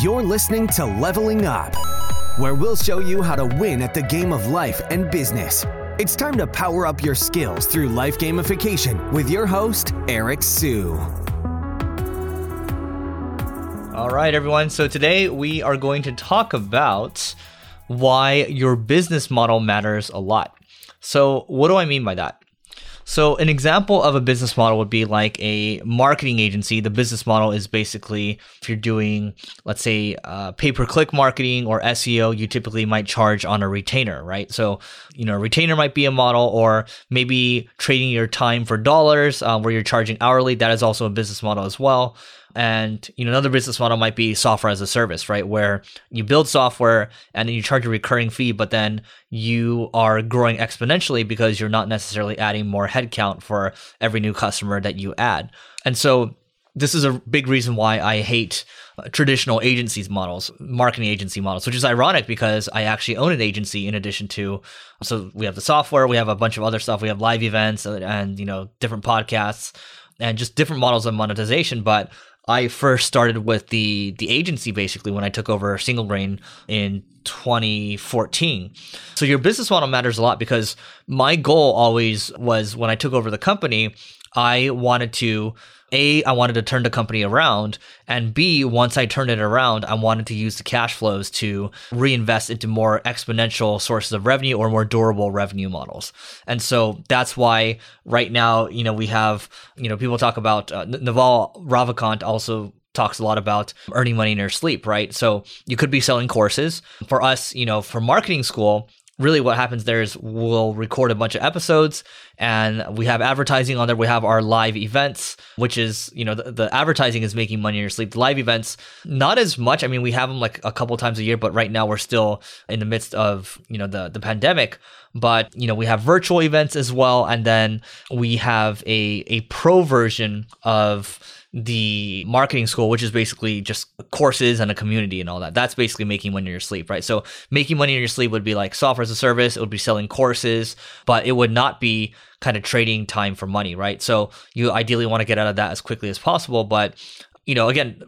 You're listening to Leveling Up, where we'll show you how to win at the game of life and business. It's time to power up your skills through life gamification with your host, Eric Siu. All right, everyone. So today we are going to talk about why your business model matters a lot. So, what do I mean by that? So, an example of a business model would be like a marketing agency. The business model is basically if you're doing, let's say, uh, pay per click marketing or SEO, you typically might charge on a retainer, right? So, you know, a retainer might be a model, or maybe trading your time for dollars uh, where you're charging hourly. That is also a business model as well. And you know, another business model might be software as a service, right? Where you build software and then you charge a recurring fee, but then you are growing exponentially because you're not necessarily adding more headcount for every new customer that you add. And so this is a big reason why I hate uh, traditional agencies models, marketing agency models, which is ironic because I actually own an agency in addition to so we have the software, we have a bunch of other stuff, we have live events and, and you know different podcasts and just different models of monetization, but I first started with the the agency basically when I took over Single Grain in 2014. So your business model matters a lot because my goal always was when I took over the company, I wanted to a, I wanted to turn the company around. And B, once I turned it around, I wanted to use the cash flows to reinvest into more exponential sources of revenue or more durable revenue models. And so that's why right now, you know, we have, you know, people talk about uh, Naval Ravikant also talks a lot about earning money in your sleep, right? So you could be selling courses. For us, you know, for marketing school, really what happens there is we'll record a bunch of episodes and we have advertising on there we have our live events which is you know the, the, advertising is making money in your sleep. The live events not as much. I mean we have them like a couple times a year but right now we're still in the midst of you know the the pandemic but you know we have virtual events as well and then we have a a pro version of the marketing school, which is basically just courses and a community and all that. That's basically making money in your sleep, right? So making money in your sleep would be like software as a service. It would be selling courses, but it would not be kind of trading time for money, right? So you ideally want to get out of that as quickly as possible. But, you know, again,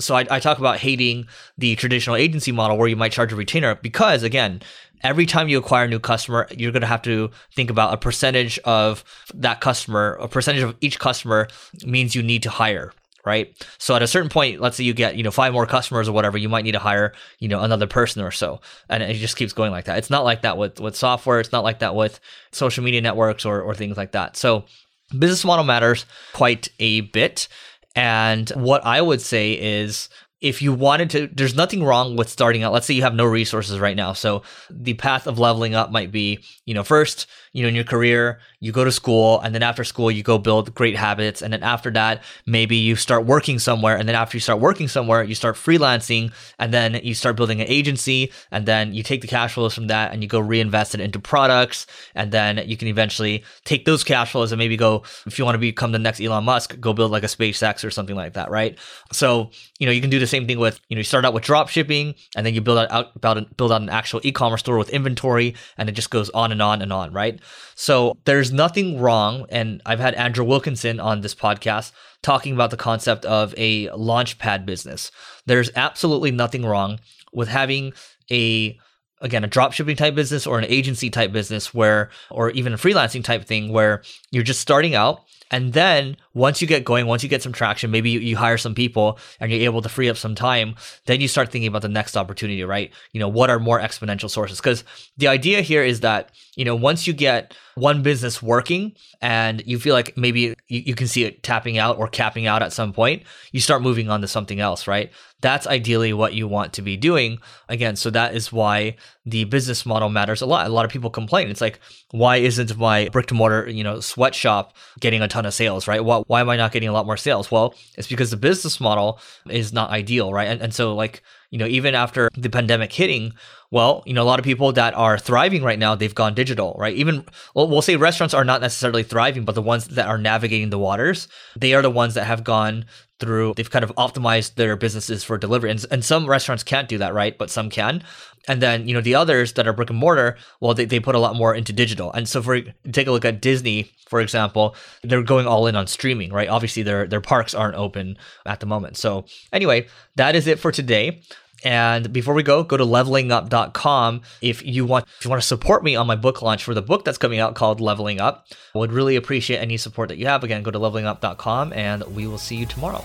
so I, I talk about hating the traditional agency model where you might charge a retainer because again, every time you acquire a new customer, you're going to have to think about a percentage of that customer, a percentage of each customer means you need to hire. Right. So at a certain point, let's say you get, you know, five more customers or whatever, you might need to hire, you know, another person or so. And it just keeps going like that. It's not like that with, with software. It's not like that with social media networks or, or things like that. So business model matters quite a bit. And what I would say is if you wanted to, there's nothing wrong with starting out. Let's say you have no resources right now. So the path of leveling up might be, you know, first, you know, in your career, you go to school and then after school, you go build great habits. And then after that, maybe you start working somewhere. And then after you start working somewhere, you start freelancing and then you start building an agency. And then you take the cash flows from that and you go reinvest it into products. And then you can eventually take those cash flows and maybe go, if you want to become the next Elon Musk, go build like a SpaceX or something like that. Right. So, you know, you can do the same thing with, you know, you start out with drop shipping and then you build out, build build out an actual e-commerce store with inventory and it just goes on and on and on. Right. So there's nothing wrong. And I've had Andrew Wilkinson on this podcast talking about the concept of a launchpad business. There's absolutely nothing wrong with having a again a drop shipping type business or an agency type business where or even a freelancing type thing where you're just starting out and then once you get going, once you get some traction, maybe you, you, hire some people and you're able to free up some time, then you start thinking about the next opportunity, right? You know, what are more exponential sources? Because the idea here is that, you know, once you get one business working and you feel like maybe you, you can see it tapping out or capping out at some point, you start moving on to something else, right? That's ideally what you want to be doing. Again, so that is why the business model matters a lot. A lot of people complain. It's like, why isn't my brick to mortar, you know, sweatshop getting a ton of sales, right? Why, why am I not getting a lot more sales? Well, it's because the business model is not ideal, right? And, and so, like, you know, even after the pandemic hitting, well, you know, a lot of people that are thriving right now, they've gone digital, right? Even, well, we'll say restaurants are not necessarily thriving, but the ones that are navigating the waters, they are the ones that have gone through they've kind of optimized their businesses for delivery and, and some restaurants can't do that right but some can and then you know the others that are brick and mortar well they, they put a lot more into digital and so for take a look at disney for example they're going all in on streaming right obviously their their parks aren't open at the moment so anyway that is it for today and before we go, go to levelingup.com if you want if you want to support me on my book launch for the book that's coming out called Leveling Up. I would really appreciate any support that you have. Again, go to levelingup.com and we will see you tomorrow.